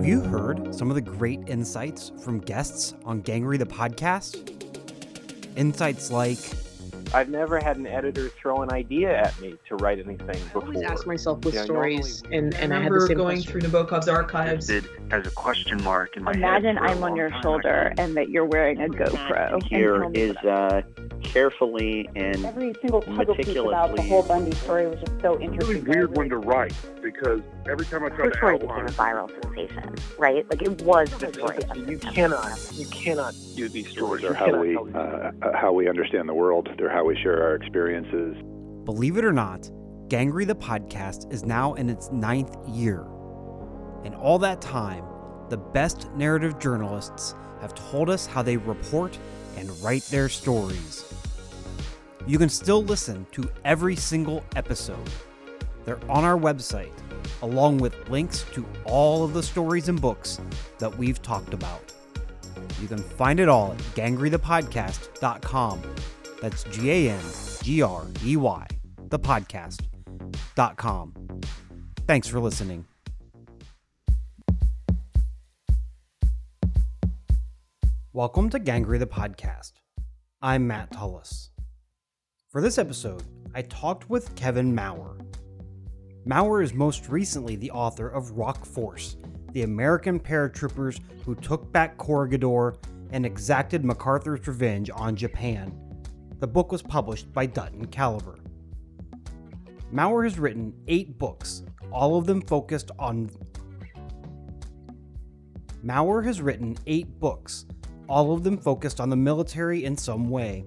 Have you heard some of the great insights from guests on Gangrey the podcast? Insights like I've never had an editor throw an idea at me to write anything before. I always ask myself with Yeah, stories, and, I and I had remember the same going question. through Nabokov's archives. It as a question mark in my Imagine head. for a I'm on your time. shoulder and that you're wearing a GoPro. and Here is uh, carefully and every single puzzle piece about the whole Bundy story was just so interesting. really weird one to write because every time I try Her to story it became a viral sensation, right? Like it was the story. of You cannot, you cannot do these stories. they're how we uh, uh, how we understand the world. They're how we share our experiences. Believe it or not, Gangrey the podcast is now in its ninth year. In all that time, the best narrative journalists have told us how they report and write their stories. You can still listen to every single episode. They're on our website, along with links to all of the stories and books that we've talked about. You can find it all at gangreythepodcast.com. That's G A N G R E Y, the podcast.com. Thanks for listening. Welcome to Gangrey the Podcast. I'm Matt Tullis. For this episode, I talked with Kevin Maurer. Maurer is most recently the author of Rock Force, the American paratroopers who took back Corregidor and exacted MacArthur's revenge on Japan. The book was published by Dutton Caliber. Maurer has written eight books, all of them focused on. Maurer has written eight books, all of them focused on the military in some way.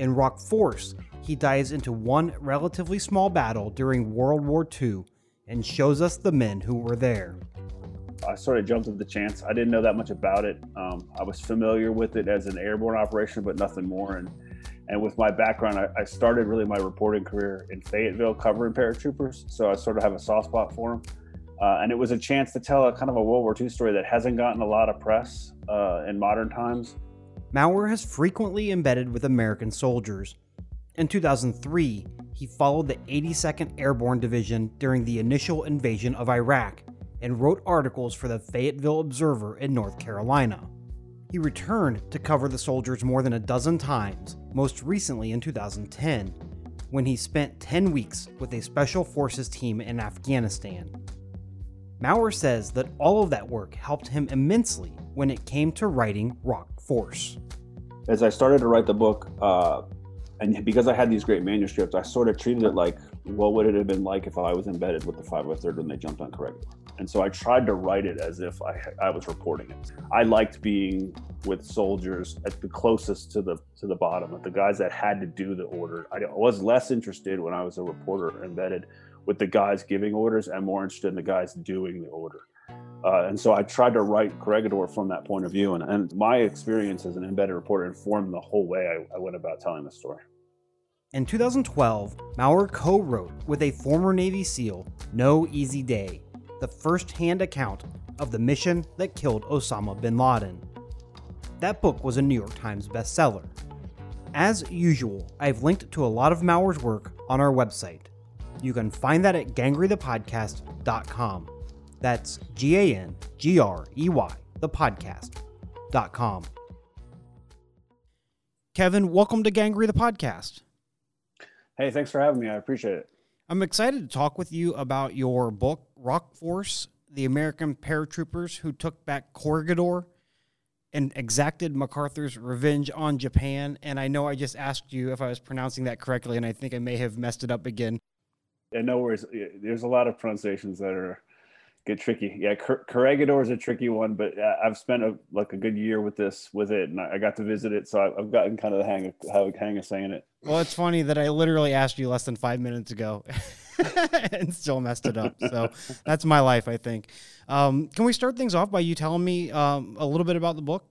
In Rock Force, he dives into one relatively small battle during World War II and shows us the men who were there. I sort of jumped at the chance. I didn't know that much about it. Um, I was familiar with it as an airborne operation, but nothing more. And and with my background, I, I started really my reporting career in Fayetteville covering paratroopers. So I sort of have a soft spot for them. Uh, and it was a chance to tell a kind of a World War II story that hasn't gotten a lot of press uh, in modern times. Maurer has frequently embedded with American soldiers. In 2003, he followed the 82nd Airborne Division during the initial invasion of Iraq and wrote articles for the Fayetteville Observer in North Carolina. He returned to cover the soldiers more than a dozen times, most recently in 2010, when he spent 10 weeks with a Special Forces team in Afghanistan. Maurer says that all of that work helped him immensely when it came to writing Rock Force. As I started to write the book, uh, and because I had these great manuscripts, I sort of treated it like, what would it have been like if I was embedded with the 503rd when they jumped on Corregidor? And so I tried to write it as if I, I was reporting it. I liked being with soldiers at the closest to the to the bottom, with the guys that had to do the order. I was less interested when I was a reporter embedded with the guys giving orders and more interested in the guys doing the order. Uh, and so I tried to write Corregidor from that point of view. And, and my experience as an embedded reporter informed the whole way I, I went about telling the story. In 2012, Maurer co wrote with a former Navy SEAL, No Easy Day, the first hand account of the mission that killed Osama bin Laden. That book was a New York Times bestseller. As usual, I've linked to a lot of Maurer's work on our website. You can find that at gangreythepodcast.com. That's G A N G R E Y, the podcast.com. Kevin, welcome to Gangrey the Podcast. Hey, thanks for having me. I appreciate it. I'm excited to talk with you about your book, Rock Force The American Paratroopers Who Took Back Corregidor and Exacted MacArthur's Revenge on Japan. And I know I just asked you if I was pronouncing that correctly, and I think I may have messed it up again. Yeah, no worries. There's a lot of pronunciations that are get tricky. Yeah, Cor- Corregidor is a tricky one, but uh, I've spent a, like a good year with this with it, and I I got to visit it, so I- I've gotten kind of the hang of how hang of saying it. Well, it's funny that I literally asked you less than five minutes ago and still messed it up. So that's my life, I think. Um, can we start things off by you telling me um, a little bit about the book?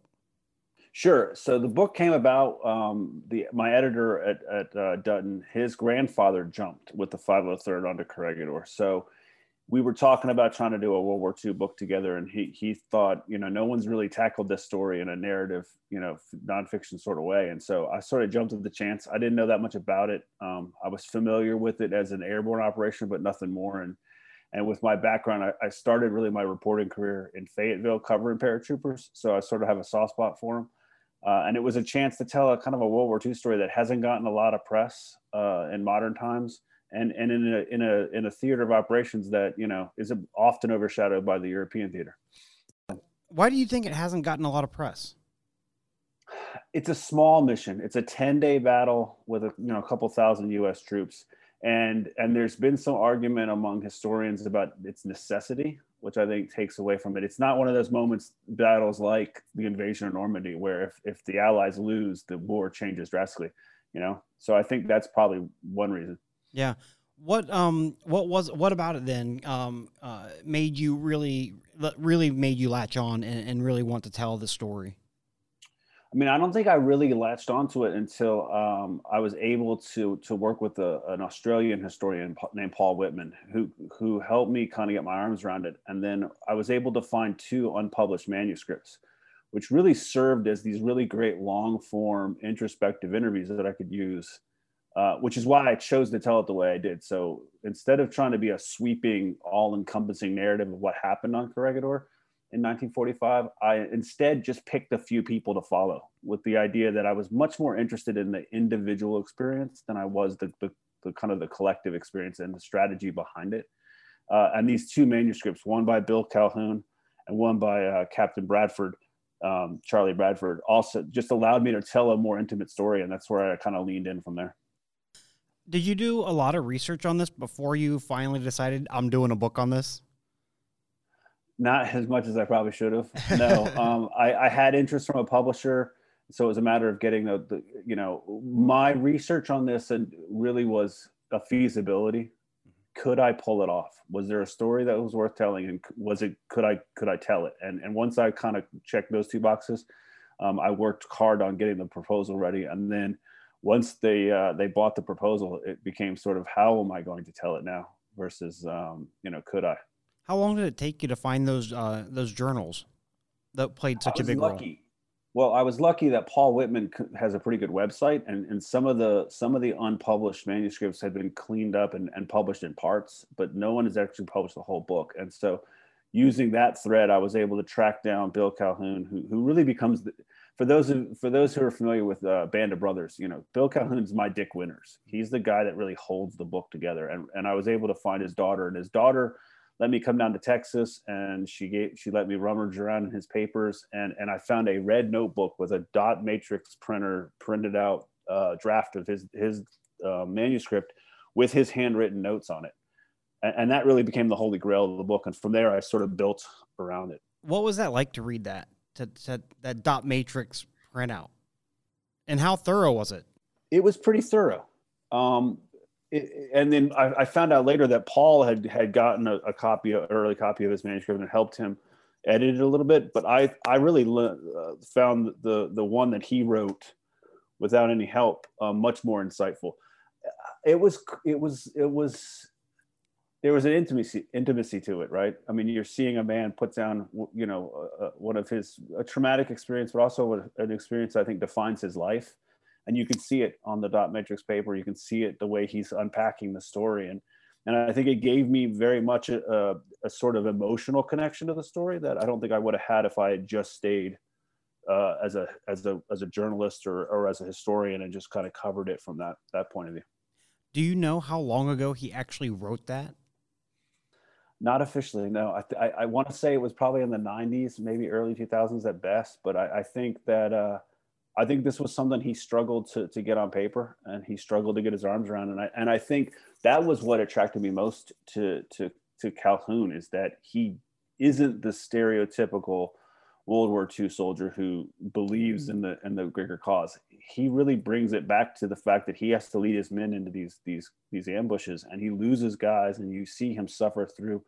Sure. So the book came about. Um, the my editor at at uh, Dutton, his grandfather jumped with the 503rd onto Corregidor. So we were talking about trying to do a World War II book together, and he he thought, you know, no one's really tackled this story in a narrative, you know, nonfiction sort of way. And so I sort of jumped at the chance. I didn't know that much about it. Um, I was familiar with it as an airborne operation, but nothing more. And And with my background, I, I started really my reporting career in Fayetteville covering paratroopers. So I sort of have a soft spot for them. Uh, and it was a chance to tell a kind of a World War II story that hasn't gotten a lot of press uh, in modern times, and and in a in a in a theater of operations that you know is often overshadowed by the European theater. Why do you think it hasn't gotten a lot of press? It's a small mission. It's a ten day battle with a you know a couple thousand U.S. troops, and and there's been some argument among historians about its necessity which I think takes away from it. It's not one of those moments, battles like the invasion of Normandy, where if, if the Allies lose, the war changes drastically, you know? So I think that's probably one reason. Yeah. What um what was what about it then um uh made you really really made you latch on and, and really want to tell the story? I mean, I don't think I really latched onto it until um, I was able to to work with a, an Australian historian named Paul Whitman, who who helped me kind of get my arms around it. And then I was able to find two unpublished manuscripts, which really served as these really great long form introspective interviews that I could use. Uh, which is why I chose to tell it the way I did. So instead of trying to be a sweeping, all encompassing narrative of what happened on Corregidor, in 1945, I instead just picked a few people to follow with the idea that I was much more interested in the individual experience than I was the, the, the kind of the collective experience and the strategy behind it. Uh, and these two manuscripts, one by Bill Calhoun and one by uh, Captain Bradford, um, Charlie Bradford, also just allowed me to tell a more intimate story. And that's where I kind of leaned in from there. Did you do a lot of research on this before you finally decided I'm doing a book on this? Not as much as I probably should have. No, um, I, I, had interest from a publisher, so it was a matter of getting the, the, you know, my research on this and really was a feasibility. Could I pull it off? Was there a story that was worth telling, and was it could I could I tell it? And and once I kind of checked those two boxes, um, I worked hard on getting the proposal ready, and then once they uh, they bought the proposal, it became sort of how am I going to tell it now versus um, you know could I? How long did it take you to find those uh, those journals that played such a big lucky. role? Well, I was lucky that Paul Whitman has a pretty good website, and, and some of the some of the unpublished manuscripts had been cleaned up and, and published in parts, but no one has actually published the whole book. And so, using that thread, I was able to track down Bill Calhoun, who who really becomes the, for those who, for those who are familiar with uh, Band of Brothers, you know, Bill Calhoun's my Dick Winters. He's the guy that really holds the book together, and and I was able to find his daughter, and his daughter let me come down to Texas and she gave she let me rummage around in his papers and and I found a red notebook with a dot matrix printer printed out uh, draft of his his uh, manuscript with his handwritten notes on it and, and, that really became the holy grail of the book and from there I sort of built around it. What was that like to read that to, to that dot matrix printout and how thorough was it? It was pretty thorough. Um, it, and then I, I, found out later that Paul had had gotten a, a copy, an early copy of his manuscript, and helped him edit it a little bit. But I I really uh, found the the one that he wrote without any help uh, much more insightful. It was it was it was there was an intimacy intimacy to it, right? I mean, you're seeing a man put down you know uh, one of his a traumatic experience, but also an experience I think defines his life and you can see it on the dot matrix paper. You can see it the way he's unpacking the story. And and i think it gave me very much a, a, a sort of emotional connection to the story that i don't think i would have had if i had just stayed uh, as a as a as a journalist or, or as a historian and just kind of covered it from that that point of view. Do you know how long ago he actually wrote that? Not officially no. I, I, I want to say it was probably in the 90s maybe early 2000s at best. But i, I think that uh, I think this was something he struggled to, to get on paper and he struggled to get his arms around. And I, and I think that was what attracted me most to, to, to Calhoun is that he isn't the stereotypical World War II soldier who believes mm-hmm. in the, in the greater cause. He really brings it back to the fact that he has to lead his men into these, these, these ambushes and he loses guys and you see him suffer through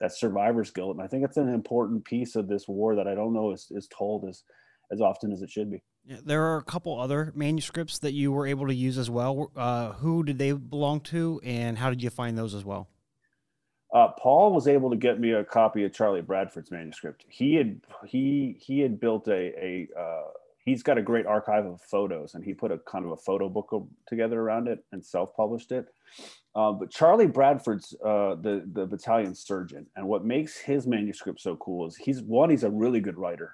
that survivor's guilt. And I think it's an important piece of this war that I don't know is, is told as, as often as it should be. There are a couple other manuscripts that you were able to use as well. Uh, who did they belong to, and how did you find those as well? Uh, Paul was able to get me a copy of Charlie Bradford's manuscript. He had he he had built a a uh, he's got a great archive of photos, and he put a kind of a photo book together around it and self-published it. Uh, but Charlie Bradford's uh, the the battalion surgeon, and what makes his manuscript so cool is he's one he's a really good writer.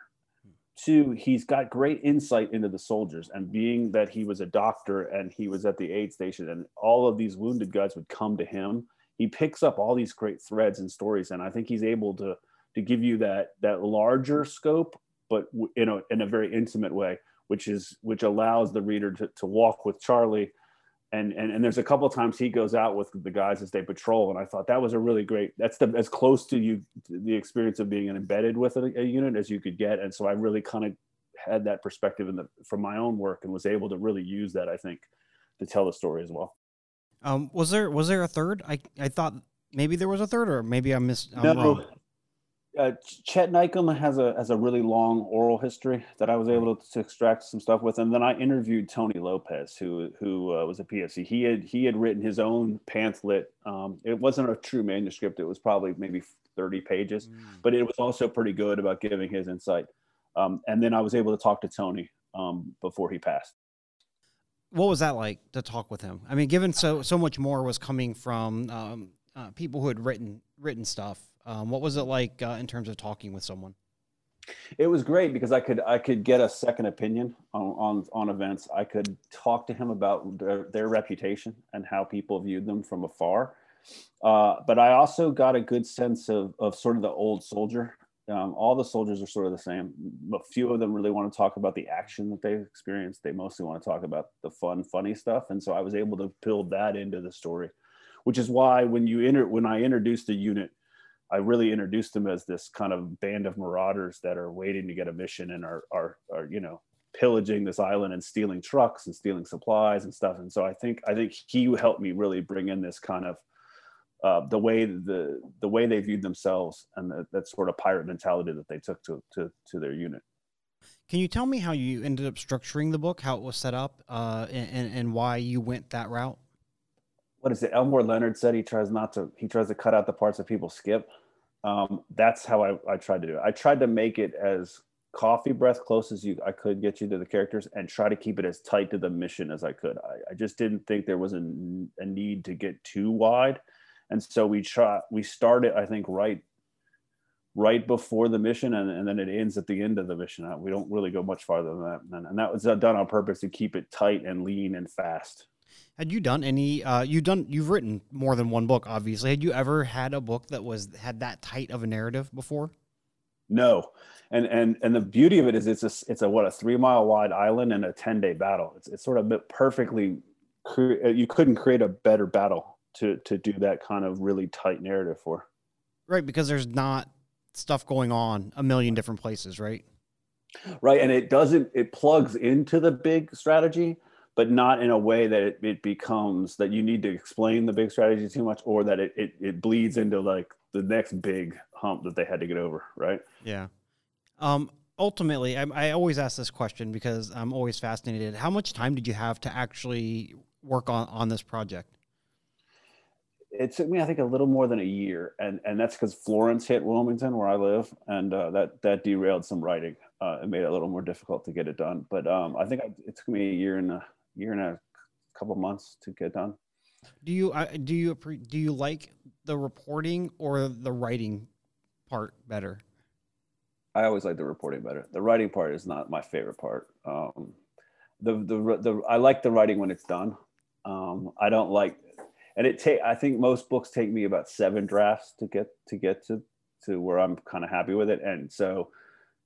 Two, he's got great insight into the soldiers, and being that he was a doctor and he was at the aid station, and all of these wounded guys would come to him, he picks up all these great threads and stories, and I think he's able to to give you that that larger scope, but in a in a very intimate way, which is which allows the reader to, to walk with Charlie and, and and there's a couple of times he goes out with the guys as they patrol and i thought that was a really great that's the as close to you to the experience of being embedded with a, a, unit as you could get and so i really kind of had that perspective in the from my own work and was able to really use that i think to tell the story as well. Um was there was there a third? I i thought maybe there was a third or maybe i missed I'm no, wrong uh, Chet Nycum has a has a really long oral history that I was able to, to extract some stuff with, and then I interviewed Tony Lopez, who who uh, was a PFC. He had he had written his own pamphlet. Um, it wasn't a true manuscript; it was probably maybe thirty pages, mm. but it was also pretty good about giving his insight. Um, and then I was able to talk to Tony um, before he passed. What was that like to talk with him? I mean, given so so much more was coming from um, uh, people who had written written stuff um, what was it like uh, in terms of talking with someone? It was great because I could I could get a second opinion on on, on events. I could talk to him about their, their reputation and how people viewed them from afar. Uh, but I also got a good sense of of sort of the old soldier. Um, all the soldiers are sort of the same. A few of them really want to talk about the action that they've experienced. They mostly want to talk about the fun, funny stuff. And so I was able to build that into the story, which is why when you enter when I introduced the unit I really introduced them as this kind of band of marauders that are waiting to get a mission and are, are, are, you know, pillaging this island and stealing trucks and stealing supplies and stuff. And so I think, I think he helped me really bring in this kind of, uh, the way the the way they viewed themselves and the, that sort of pirate mentality that they took to, to to their unit. Can you tell me how you ended up structuring the book, how it was set up, uh, and, and why you went that route? What is it? Elmore Leonard said he tries not to he tries to cut out the parts that people skip. Um, that's how I, I tried to do it. I tried to make it as coffee breath close as you I could get you to the characters and try to keep it as tight to the mission as I could. I, I just didn't think there was a, a need to get too wide. And so we try we started, I think, right right before the mission and, and then it ends at the end of the mission. We don't really go much farther than that. And, and that was done on purpose to keep it tight and lean and fast. Had you done any? Uh, you done? You've written more than one book, obviously. Had you ever had a book that was had that tight of a narrative before? No, and and and the beauty of it is it's a it's a what a three mile wide island and a ten day battle. It's it's sort of perfectly. Uh, you couldn't create a better battle to to do that kind of really tight narrative for. Right, because there's not stuff going on a million different places, right? Right, and it doesn't. It plugs into the big strategy but not in a way that it, it becomes that you need to explain the big strategy too much or that it, it, it bleeds into like the next big hump that they had to get over right? Yeah. Um ultimately I, I always ask this question because i'm always fascinated. How much time did you have to actually work on on this project? It took me i think a little more than a year and and that's because florence hit wilmington where i live and uh, that that derailed some writing. Uh, it made it a little more difficult to get it done but um, i think I, it took me a year and a year and a couple months to get done. Do you uh, do you do you like the reporting or the writing part better? I always like the reporting better. The writing part is not my favorite part. Um, the, the the I like the writing when it's done. Um, I don't like, and it take. I think most books take me about seven drafts to get to get to to where I'm kind of happy with it. And so,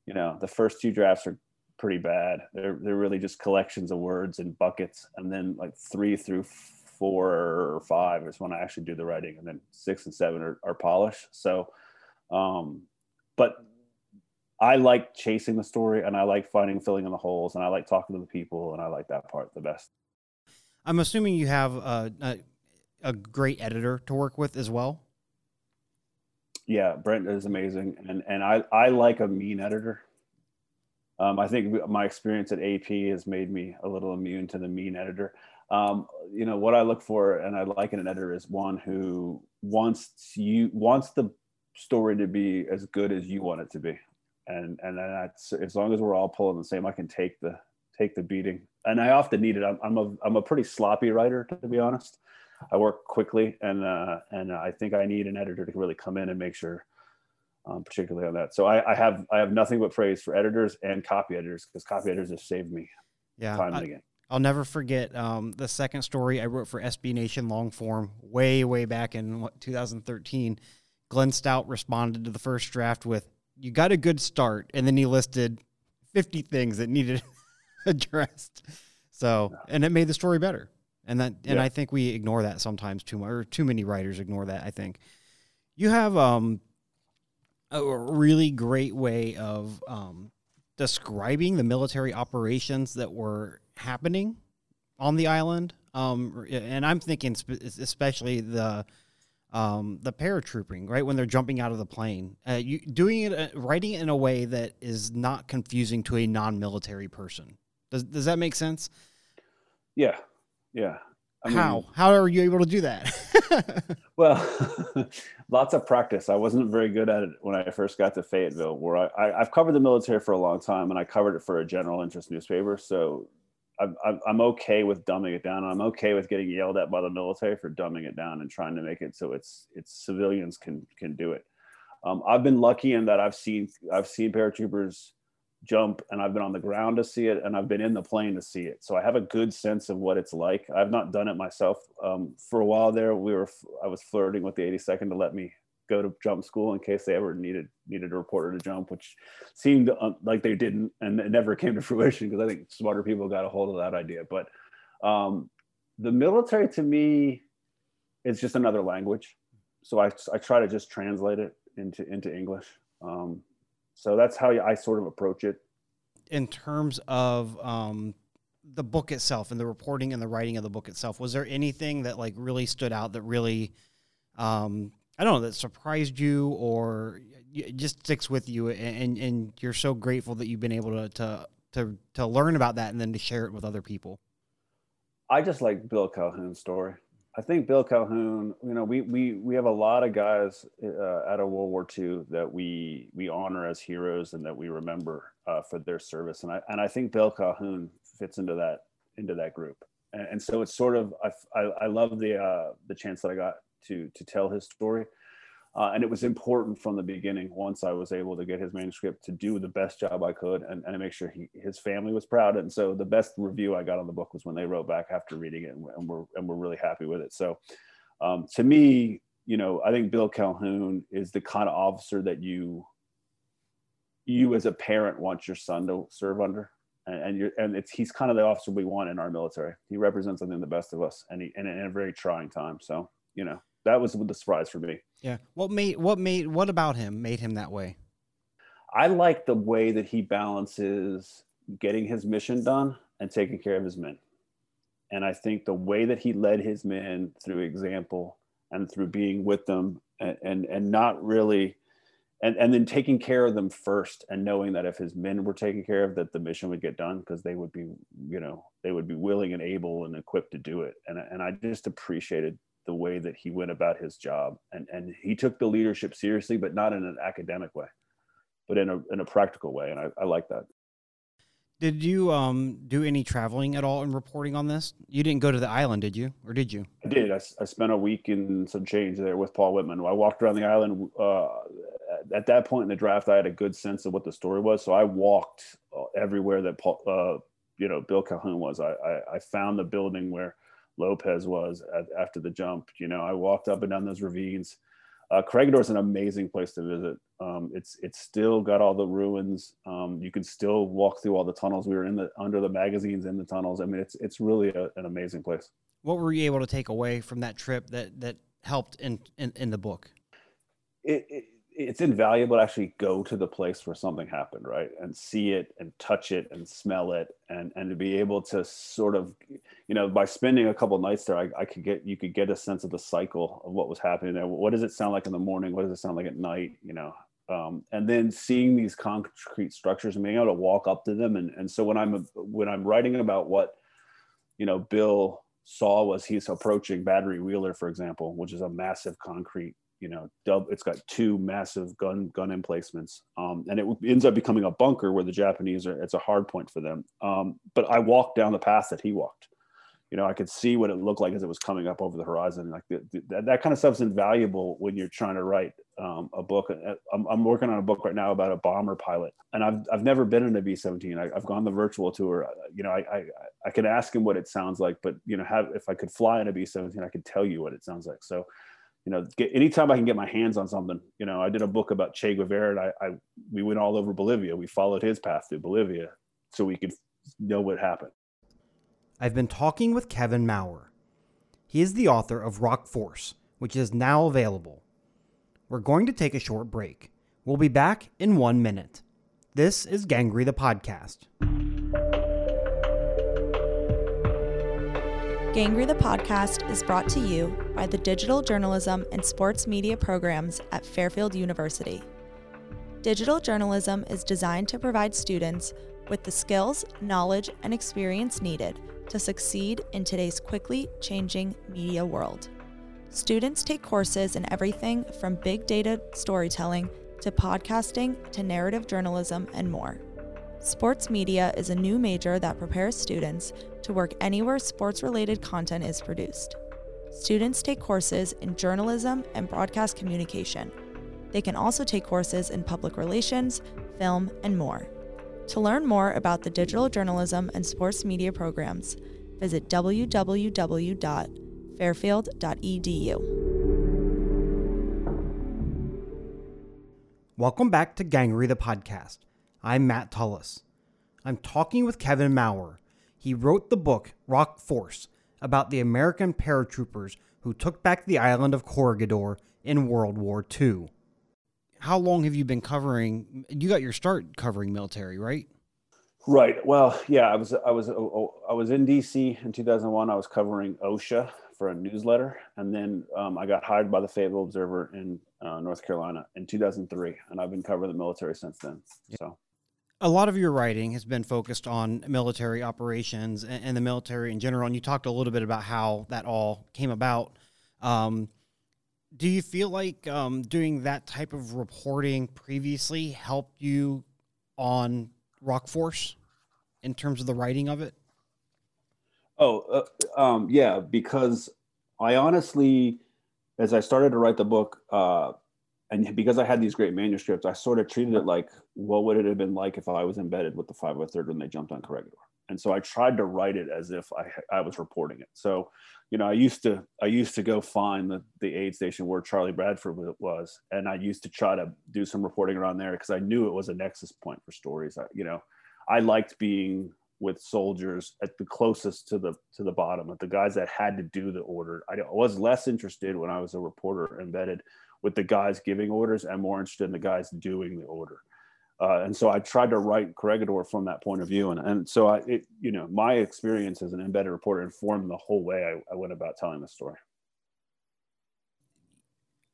you know, the first two drafts are pretty bad. They're they're really just collections of words and buckets, and then like three through four or five is when I actually do the writing, and then six and seven are, are polished. So, um, but I like chasing the story, and I like finding filling in the holes, and I like talking to the people, and I like that part the best. I'm assuming you have a, a, a great editor to work with as well. Yeah, Brent is amazing, and and I I like a mean editor. Um, I think my experience at AP has made me a little immune to the mean editor. Um, you know what I look for, and I like in an editor is one who wants you wants the story to be as good as you want it to be. and and that's as long as we're all pulling the same, I can take the take the beating. And I often need it. I'm, I'm a I'm a pretty sloppy writer, to be honest. I work quickly, and uh, and I think I need an editor to really come in and make sure, um, particularly on that. So I, I have I have nothing but praise for editors and copy editors because copy editors have saved me Yeah. time I- and again. I'll never forget um, the second story I wrote for SB Nation long form way, way back in what, 2013. Glenn Stout responded to the first draft with, You got a good start. And then he listed 50 things that needed addressed. So, and it made the story better. And that, and Yeah. I think we ignore that sometimes too much, or too many writers ignore that. I think you have um, a really great way of um, describing the military operations that were happening on the island. Um, and I'm thinking spe- especially the um, the paratrooping, right when they're jumping out of the plane. Uh, you doing it, uh, writing it in a way that is not confusing to a non-military person. Does does that make sense? Yeah, yeah. I mean, How how are you able to do that? Well, lots of practice. I wasn't very good at it when I first got to Fayetteville, where I, I, I've covered the military for a long time and I covered it for a general interest newspaper. So I'm, I'm, I'm okay with dumbing it down. I'm okay with getting yelled at by the military for dumbing it down and trying to make it so it's, it's civilians can, can do it. Um, I've been lucky in that I've seen, I've seen paratroopers jump and I've been on the ground to see it and I've been in the plane to see it. So I have a good sense of what it's like. I've not done it myself. Um, for a while there, we were I was flirting with the 82nd to let me go to jump school in case they ever needed needed a reporter to jump, which seemed uh, like they didn't and it never came to fruition because I think smarter people got a hold of that idea. But um, the military to me is just another language. So I, I try to just translate it into into English. Um, so that's how I sort of approach it. in terms of um, the book itself and the reporting and the writing of the book itself, was there anything that like really stood out that really, um, I don't know, that surprised you or just sticks with you, and and you're so grateful that you've been able to to to, to learn about that and then to share it with other people. I just like Bill Calhoun's story. I think Bill Calhoun, you know, we we we have a lot of guys uh, out of World War II that we we honor as heroes and that we remember uh, for their service, and I and I think Bill Calhoun fits into that into that group, and, and so it's sort of I, I, I love the uh, the chance that I got to to tell his story, uh, and it was important from the beginning. Once I was able to get his manuscript to do the best job I could, and, and to make sure he, his family was proud. And so the best review I got on the book was when they wrote back after reading it, and, and we're and we're really happy with it. So um, to me, you know, I think Bill Calhoun is the kind of officer that you you as a parent want your son to serve under. And, and you're, and it's he's kind of the officer we want in our military. He represents I think the best of us, and he and in a very trying time. So you know that was the surprise for me. Yeah. What made what made what about him made him that way? I like the way that he balances getting his mission done and taking care of his men. And I think the way that he led his men through example and through being with them and and, and not really and, and then taking care of them first and knowing that if his men were taken care of that the mission would get done because they would be you know they would be willing and able and equipped to do it and, and i just appreciated the way that he went about his job and and he took the leadership seriously but not in an academic way but in a in a practical way and i, I like that Did you um do any traveling at all in reporting on this? You didn't go to the island, did you? Or did you? I did. I, I spent a week in some change there with Paul Whitman. I walked around the island. Uh, at that point in the draft, I had a good sense of what the story was, so I walked uh, everywhere that Paul, uh, you know, Bill Calhoun was. I, I, I found the building where Lopez was at, after the jump. You know, I walked up and down those ravines. Uh, Corregidor is an amazing place to visit. Um, it's it's still got all the ruins. Um, you can still walk through all the tunnels. We were in the under the magazines in the tunnels. I mean, it's it's really a, an amazing place. What were you able to take away from that trip that that helped in in, in the book? it, it it's invaluable to actually go to the place where something happened right and see it and touch it and smell it and and to be able to sort of you know by spending a couple nights there I, I could get you could get a sense of the cycle of what was happening there what does it sound like in the morning what does it sound like at night you know um, and then seeing these concrete structures and being able to walk up to them and, and so when i'm when i'm writing about what you know bill saw was he's approaching battery wheeler for example which is a massive concrete you know, dub, it's got two massive gun gun emplacements, um, and it ends up becoming a bunker where the Japanese are. It's a hard point for them. Um, but I walked down the path that he walked. You know, I could see what it looked like as it was coming up over the horizon. Like the, the, that, that kind of stuff's invaluable when you're trying to write um, a book. Uh, I'm, I'm, working on a book right now about a bomber pilot, and I've I've never been in a B-17. I, have gone the virtual tour. You know, I, I I can ask him what it sounds like, but you know, have if I could fly in a B-17, I could tell you what it sounds like. So you know, get, anytime I can get my hands on something, you know, I did a book about Che Guevara and I, I, we went all over Bolivia. We followed his path through Bolivia so we could know what happened. I've been talking with Kevin Maurer. He is the author of Rock Force, which is now available. We're going to take a short break. We'll be back in one minute. This is Gangrey the Podcast. Gangrey the Podcast is brought to you by the Digital Journalism and Sports Media programs at Fairfield University. Digital journalism is designed to provide students with the skills, knowledge, and experience needed to succeed in today's quickly changing media world. Students take courses in everything from big data storytelling to podcasting to narrative journalism and more. Sports media is a new major that prepares students to work anywhere sports related content is produced. Students take courses in journalism and broadcast communication. They can also take courses in public relations, film, and more. To learn more about the digital journalism and sports media programs, visit www.fairfield.edu. Welcome back to Gangrey the podcast. I'm Matt Tullis. I'm talking with Kevin Maurer. He wrote the book Rock Force about the American paratroopers who took back the island of Corregidor in World War II. How long have you been covering? You got your start covering military, right? Right. Well, yeah, I was I was I was in DC in 2001. I was covering OSHA for a newsletter, and then um, I got hired by the Fayetteville Observer in uh, North Carolina in 2003, and I've been covering the military since then. So a lot of your writing has been focused on military operations and, and, the military in general, and you talked a little bit about how that all came about. Um, do you feel like um, doing that type of reporting previously helped you on Rock Force in terms of the writing of it? Oh, uh, um, yeah, because I honestly, as I started to write the book, uh, and because I had these great manuscripts, I sort of treated it like, what would it have been like if I was embedded with the 503rd when they jumped on Corregidor? And so I tried to write it as if I, I was reporting it. So, you know, I used to I used to go find the, the aid station where Charlie Bradford was, and I used to try to do some reporting around there because I knew it was a nexus point for stories. I, you know, I liked being with soldiers at the closest to the to the bottom, at the guys that had to do the order. I was less interested when I was a reporter embedded with the guys giving orders and more interested in the guys doing the order. Uh, and so I tried to write Corregidor from that point of view. And, and so I, it, you know, my experience as an embedded reporter informed the whole way I, I went about telling the story.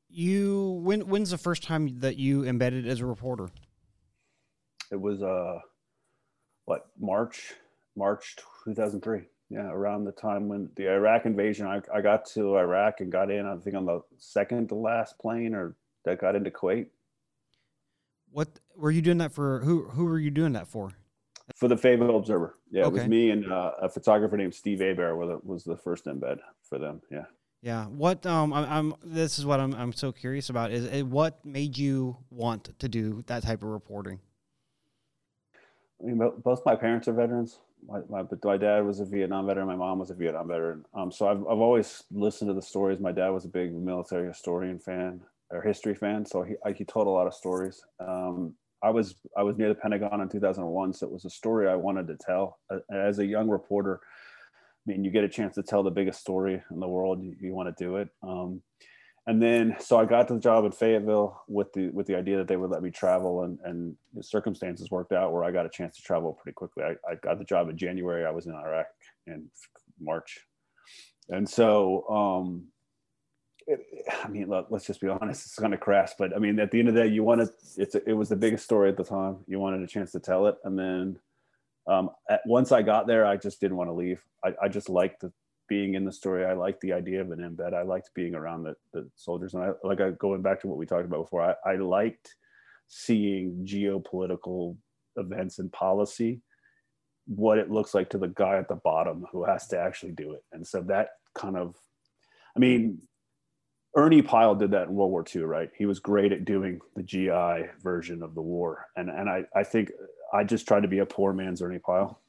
You, when, when's the first time that you embedded as a reporter? It was, uh, what, March, March 2003 yeah, around the time when the Iraq invasion, I, I got to Iraq and got in, I think on the second to last plane or that got into Kuwait. What were you doing that for? Who, who were you doing that for? For the Fayetteville Observer. Yeah, okay. it was me and uh, a photographer named Steve Aber was the first embed for them. Yeah. Yeah. What um I'm, I'm this is what I'm I'm so curious about is, is what made you want to do that type of reporting? I mean, both my parents are veterans my, my, but my dad was a Vietnam veteran. My mom was a Vietnam veteran. Um, so I've, I've always listened to the stories. My dad was a big military historian fan or history fan. So he, I, he told a lot of stories. Um, I was, I was near the Pentagon in 2001. So it was a story I wanted to tell as a young reporter. I mean, you get a chance to tell the biggest story in the world. You, you want to do it. Um, and then so I got the job in Fayetteville with the with the idea that they would let me travel, and and the circumstances worked out where I got a chance to travel pretty quickly. I, I got the job in January. I was in Iraq in March, and so um, I mean, look, let's just be honest. It's kind of crass, but I mean, at the end of the day, you wanted it's it was the biggest story at the time. You wanted a chance to tell it, and then um, at, once I got there, I just didn't want to leave. I, I just liked the being in the story. I liked the idea of an embed. I liked being around the, the soldiers, and I like I, going back to what we talked about before. I, I liked seeing geopolitical events and policy, what it looks like to the guy at the bottom who has to actually do it. And so that kind of, I mean, Ernie Pyle did that in World War II, right? He was great at doing the GI version of the war. And, and I, I think I just tried to be a poor man's Ernie Pyle.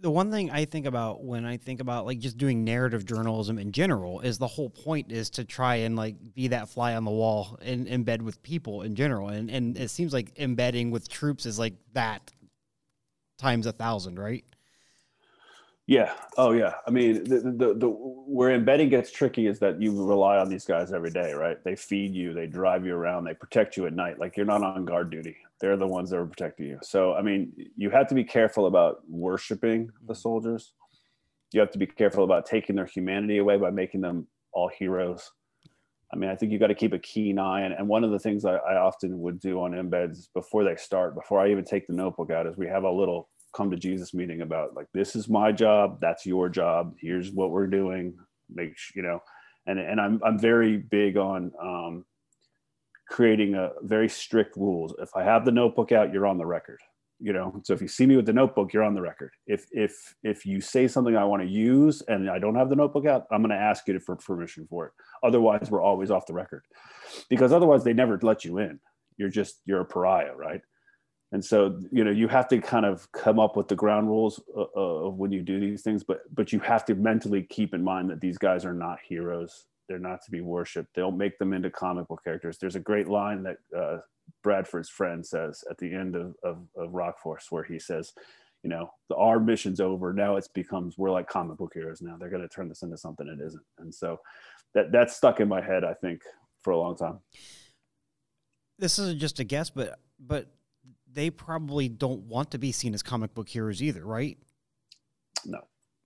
The one thing I think about when I think about like just doing narrative journalism in general is the whole point is to try and like be that fly on the wall and embed with people in general. And and it seems like embedding with troops is like that times a thousand, right? Yeah. Oh, yeah. I mean, the, the, the, where embedding gets tricky is that you rely on these guys every day, right? They feed you, they drive you around, they protect you at night. Like you're not on guard duty. They're the ones that are protecting you. So, I mean, you have to be careful about worshiping the mm-hmm. soldiers. You have to be careful about taking their humanity away by making them all heroes. I mean, I think you got to keep a keen eye. And, and one of the things I, I often would do on embeds before they start, before I even take the notebook out, is we have a little come to Jesus meeting about like this is my job, that's your job. Here's what we're doing. Make sure you know, and and I'm I'm very big on um, creating a very strict rules. If I have the notebook out, you're on the record. You know, so if you see me with the notebook, you're on the record. If if if you say something I want to use and I don't have the notebook out, I'm going to ask you for permission for it. Otherwise, we're always off the record, because otherwise they never let you in. You're just you're a pariah, right? And so you know you have to kind of come up with the ground rules uh, uh, of when you do these things but but you have to mentally keep in mind that these guys are not heroes. They're not to be worshipped. They'll make them into comic book characters. There's a great line that uh, bradford's friend says at the end of, of, of rock force where he says you know the, our mission's over. Now it's becomes we're like comic book heroes now. They're going to turn this into something it isn't. And so that that's stuck in my head i think for a long time. This isn't just a guess but but they probably don't want to be seen as comic book heroes either, right? No,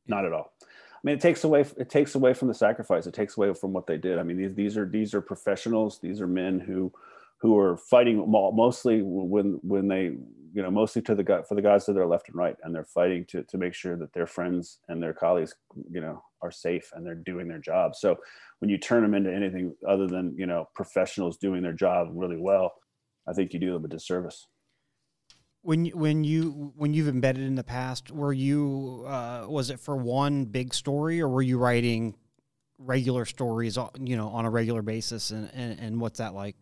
not at all. I mean, it takes away it takes away from the sacrifice. It takes away from what they did. I mean, these these are these are professionals. These are men who who are fighting mostly when when they you know mostly to the guy for the guys to their left and right, and they're fighting to to make sure that their friends and their colleagues you know are safe and they're doing their job. So when you turn them into anything other than you know professionals doing their job really well, I think you do them a disservice when when you when you've embedded in the past were you uh, was it for one big story or were you writing regular stories you know on a regular basis and and, and what's that like?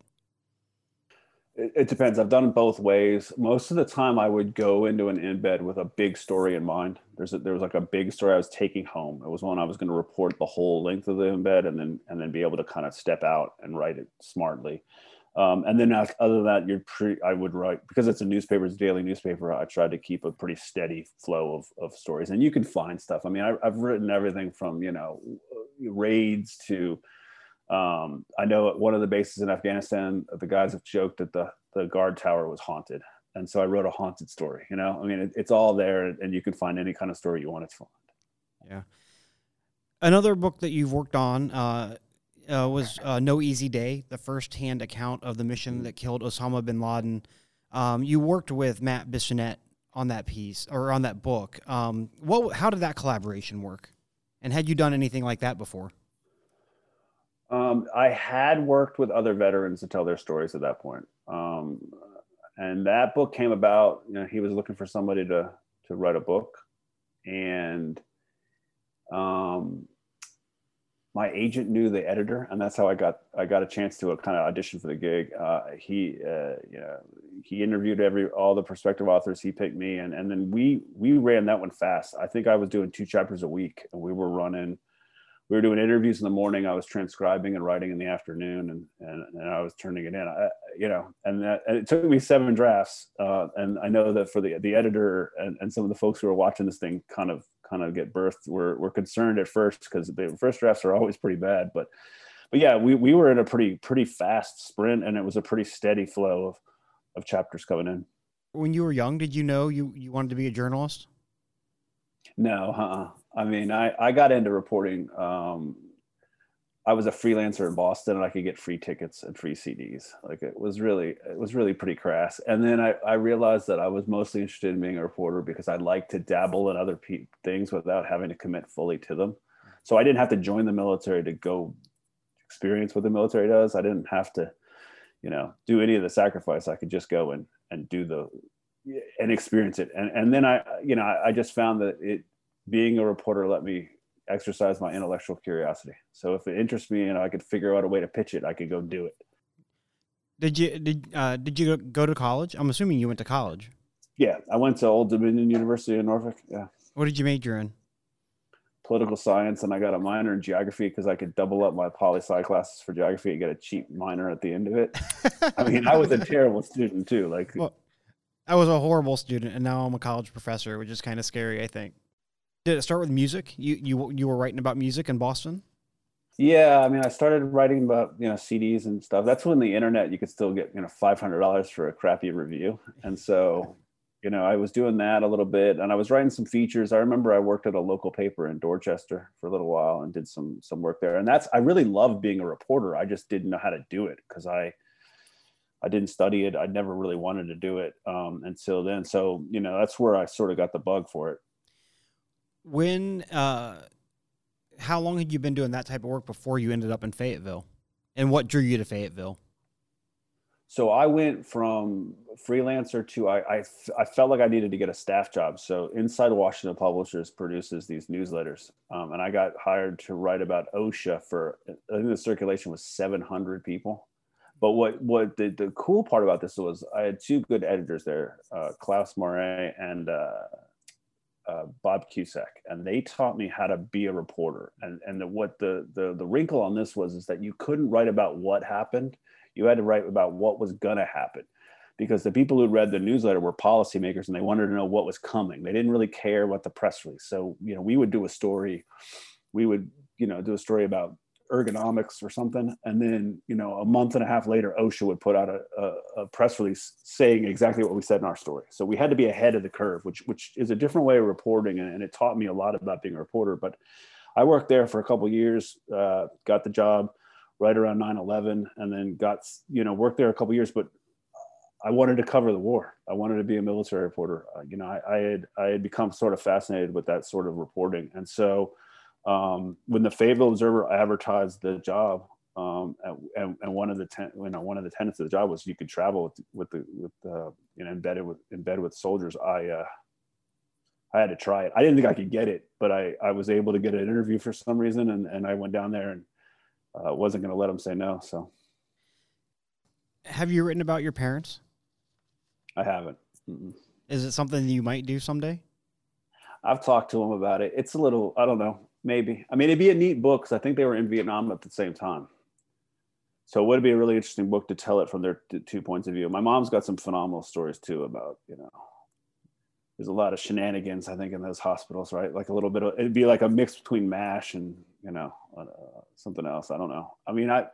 It, it, depends. I've done it both ways. Most of the time i would go into an embed with a big story in mind. There's a, there was like a big story i was taking home. It was one i was going to report the whole length of the embed and then and then be able to kind of step out and write it smartly um, and then other than that, you're I would write because it's a newspaper, it's a daily newspaper. I try to keep a pretty steady flow of, of stories and you can find stuff. I mean, I, have written everything from, you know, raids to, um, I know at one of the bases in Afghanistan, the guys have joked that the, the guard tower was haunted. And so I wrote a haunted story, you know, I mean, it, it's all there and you can find any kind of story you want to find. Yeah. Another book that you've worked on, uh, uh, was uh, No Easy Day, the first-hand account of the mission that killed Osama bin Laden. Um, you worked with Matt Bissonnette on that piece or on that book. Um, what? How did that collaboration work? And had you done anything like that before? Um, I had worked with other veterans to tell their stories at that point. Um, and that book came about. You know, he was looking for somebody to to write a book, and um, my agent knew the editor, and that's how I got I got a chance to a kind of audition for the gig. Uh, he, uh, you know, he interviewed every all the prospective authors. He picked me, and and then we we ran that one fast. I think I was doing two chapters a week, and we were running. We were doing interviews in the morning. I was transcribing and writing in the afternoon, and and, and I was turning it in. I, you know, and that and it took me seven drafts. Uh, and I know that for the the editor and, and some of the folks who are watching this thing, kind of kind of get birthed were, were concerned at first because the first drafts are always pretty bad. But but yeah, we, we were in a pretty pretty fast sprint and it was a pretty steady flow of, of chapters coming in. When you were young, did you know you, you wanted to be a journalist? No, uh-uh. I mean, I, I got into reporting um, I was a freelancer in Boston and I could get free tickets and free CDs. Like it was really, it was really pretty crass. And then I, I realized that I was mostly interested in being a reporter because I like to dabble in other pe- things without having to commit fully to them. So I didn't have to join the military to go experience what the military does. I didn't have to, you know, do any of the sacrifice. I could just go and, and do the, and experience it. And, and then I, you know, I, I just found that it, being a reporter let me exercise my intellectual curiosity. So if it interests me and I could figure out a way to pitch it, I could go do it. Did you did uh, did you go to college? I'm assuming you went to college. Yeah, I went to Old Dominion University in Norfolk. Yeah. What did you major in? Political science, and I got a minor in geography because I could double up my poli sci classes for geography and get a cheap minor at the end of it. I mean, I was a terrible student too. Like, well, I was a horrible student, and now I'm a college professor, which is kind of scary. I think. Did it start with music? You you you were writing about music in Boston? Yeah, I mean, I started writing about you know CDs and stuff. That's when the internet you could still get you know five hundred dollars for a crappy review, and so you know I was doing that a little bit, and I was writing some features. I remember I worked at a local paper in Dorchester for a little while and did some some work there, and that's I really loved being a reporter. I just didn't know how to do it because I I didn't study it. I never really wanted to do it um, until then. So you know that's where I sort of got the bug for it when uh how long had you been doing that type of work before you ended up in Fayetteville? And what drew you to Fayetteville? So I went from freelancer to I, I, I felt like I needed to get a staff job. So Inside Washington Publishers produces these newsletters, um, and I got hired to write about OSHA for I think the circulation was 700 people. But what what the, the cool part about this was I had two good editors there, uh, Klaus Moret and uh, uh, Bob Cusack, and they taught me how to be a reporter. And and the, what the, the the wrinkle on this was is that you couldn't write about what happened; you had to write about what was gonna happen, because the people who read the newsletter were policymakers and they wanted to know what was coming. They didn't really care what the press release. So you know, we would do a story, we would you know do a story about ergonomics or something. And then you know a month and a half later osha would put out a, a, a, press release saying exactly what we said in our story. So we had to be ahead of the curve which which is a different way of reporting and, it taught me a lot about being a reporter. But i worked there for a couple years uh, got the job right around 9-11 and then got you know worked there a couple years but i wanted to cover the war. I wanted to be a military reporter. Uh, you know I, I had i had become sort of fascinated with that sort of reporting. And so um, when the Fayetteville Observer advertised the job, um, and, and, one of the ten, you know, one of the tenets of the job was you could travel with with the with the you know embedded with embedded with soldiers. I uh, I had to try it. I didn't think I could get it, but I I was able to get an interview for some reason, and and I went down there and uh, wasn't going to let them say no. So, have you written about your parents? I haven't. Mm-mm. Is it something you might do someday? I've talked to them about it. It's a little, I don't know. Maybe. I mean, it'd be a neat book because I think they were in Vietnam at the same time. So it would be a really interesting book to tell it from their two points of view. My mom's got some phenomenal stories too about, you know, there's a lot of shenanigans, I think, in those hospitals, right? Like a little bit of, it'd be like a mix between MASH and, you know, uh, something else. I don't know. I mean, I,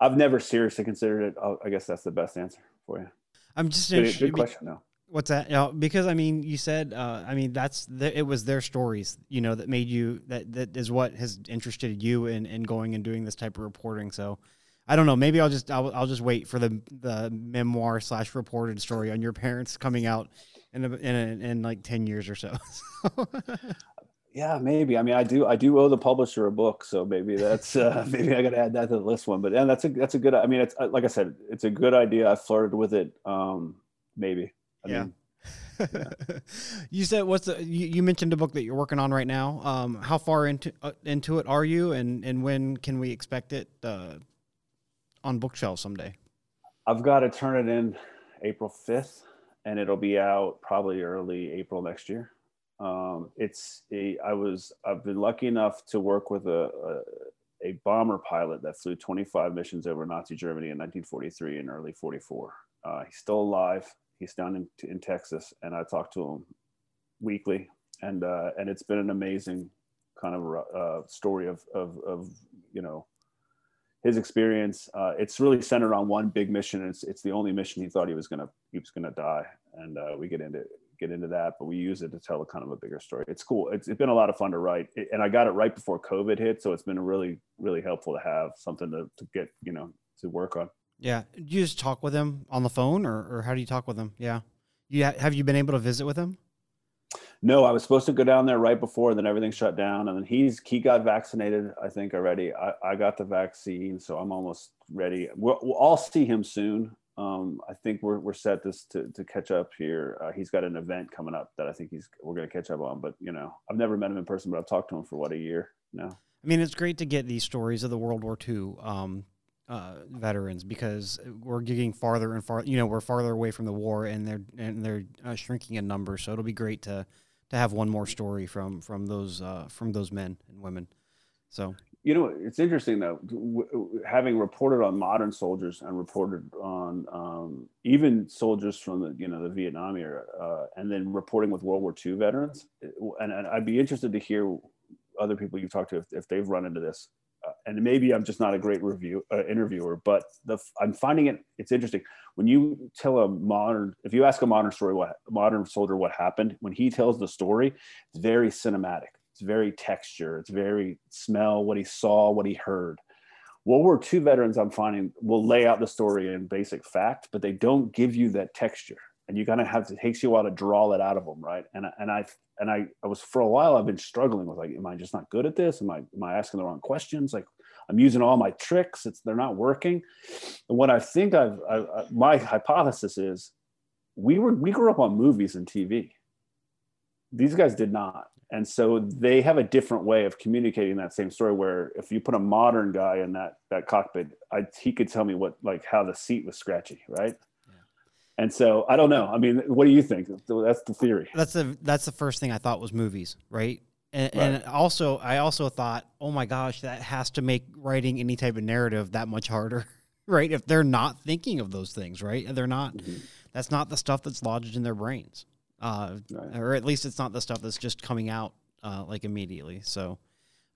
I've never seriously considered it. I guess that's the best answer for you. I'm just good, good question. though. What's that? Because I mean, you said, uh, I mean, that's the, it was their stories, you know, that made you that that is what has interested you in in going and doing this type of reporting. So, I don't know. Maybe I'll just I'll, I'll just wait for the the memoir slash reported story on your parents coming out in a, in a, in like ten years or so. yeah, maybe. I mean, I do I do owe the publisher a book, so maybe that's uh, maybe I got to add that to the list one. But yeah, that's a that's a good. I mean, it's like I said, it's a good idea. I flirted with it. Um, maybe. I yeah. Mean, yeah. you said what's the you, you, mentioned a book that you're working on right now. Um, how far into uh, into it are you, and and when can we expect it uh, on bookshelves someday? I've got to turn it in April 5th, and it'll be out probably early April next year. Um, it's a, I was I've been lucky enough to work with a, a, a bomber pilot that flew 25 missions over Nazi Germany in 1943 and early 44. Uh, he's still alive. He's down in, in Texas, and I talk to him weekly, and uh, and it's been an amazing kind of uh, story of, of of you know his experience. Uh, it's really centered on one big mission. It's it's the only mission he thought he was gonna he was gonna die, and uh, we get into get into that, but we use it to tell a kind of a bigger story. It's cool. It's, it's been a lot of fun to write, It- and I got it right before COVID hit, so it's been really really helpful to have something to, to get you know to work on. Yeah. Do you just talk with him on the phone, or, or how do you talk with him? Yeah. You ha- have you been able to visit with him? No, I was supposed to go down there right before, then everything shut down, and then he's he got vaccinated. I think already. I, I got the vaccine, so I'm almost ready. We'll, we'll all see him soon. Um, I think we're we're set this to to catch up here. Uh, he's got an event coming up that I think he's we're gonna catch up on. But you know, I've never met him in person, but I've talked to him for what a year now. I mean, it's great to get these stories of the World War II um, uh, veterans because we're getting farther and farther. You know, we're farther away from the war, and they're and they're uh, shrinking in numbers. So it'll be great to to have one more story from from those uh, from those men and women. So You know, it's interesting though, w- having reported on modern soldiers and reported on um, even soldiers from the you know the Vietnam era, uh, and then reporting with World War II veterans, and, and I'd be interested to hear other people you've talked to if, if they've run into this. And maybe I'm just not a great review uh, interviewer, but the I'm finding it it's interesting. When you tell a modern if you ask a modern story what modern soldier what happened when he tells the story, it's very cinematic. It's very texture. It's very smell what he saw what he heard. World war ii veterans i'm finding will lay out the story in basic fact but they don't give you that texture. And you kind of have to takes you a while to draw that out of them right? And, and i and I, I was for a while i've been struggling with like am i just not good at this? Am i am i asking the wrong questions? Like i'm using all my tricks. It's they're not working. And what i think i've I, I, my hypothesis is we were we grew up on movies and tv these guys did not. And so they have a different way of communicating that same story where if you put a modern guy in that that cockpit I, he could tell me what like how the seat was scratchy right? And so i don't know. I mean what do you think? That's the theory. That's the that's the first thing I thought was movies, right? And, and also, I also thought, oh my gosh, that has to make writing any type of narrative that much harder, right? If they're not thinking of those things, right? They're not. That's not the stuff that's lodged in their brains, uh, Right. or at least it's not the stuff that's just coming out uh, like immediately. So,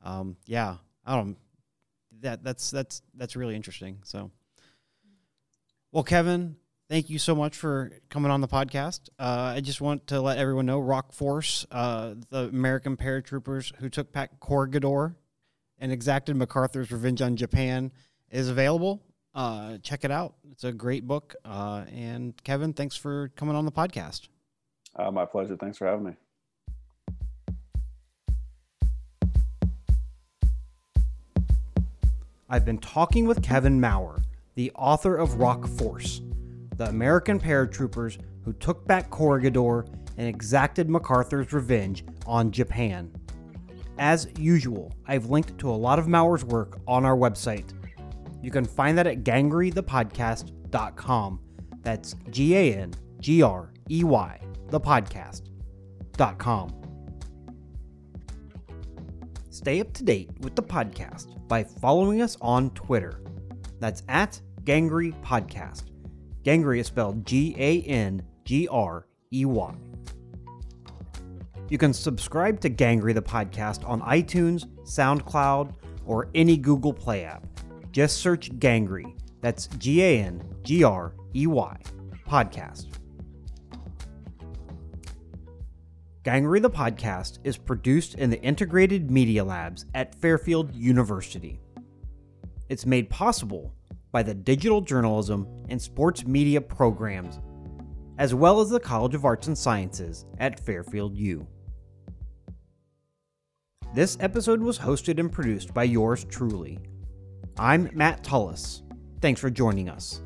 um, yeah, I don't. That that's that's that's really interesting. So, well, Kevin, thank you so much for coming on the podcast. Uh, I just want to let everyone know Rock Force, uh, the American paratroopers who took back Corregidor and exacted MacArthur's revenge on Japan, is available. Uh, check it out. It's a great book. Uh, and Kevin, thanks for coming on the podcast. uh, my pleasure thanks for having me I've been talking with Kevin Maurer, the author of Rock Force, the American paratroopers who took back Corregidor and exacted MacArthur's revenge on Japan. As usual, I've linked to a lot of Maurer's work on our website. You can find that at gangreythepodcast.com. That's G A N G R E Y, the podcast.com. Stay up to date with the podcast by following us on Twitter. That's at Gangrey Podcast. Gangrey is spelled G A N G R E Y. You can subscribe to Gangrey the Podcast on iTunes, SoundCloud, or any Google Play app. Just search Gangrey. That's G A N G R E Y Podcast. Gangrey the Podcast is produced in the Integrated Media Labs at Fairfield University. It's made possible by the Digital Journalism and Sports Media programs, as well as the College of Arts and Sciences at Fairfield U. This episode was hosted and produced by yours truly. I'm Matt Tullis. Thanks for joining us.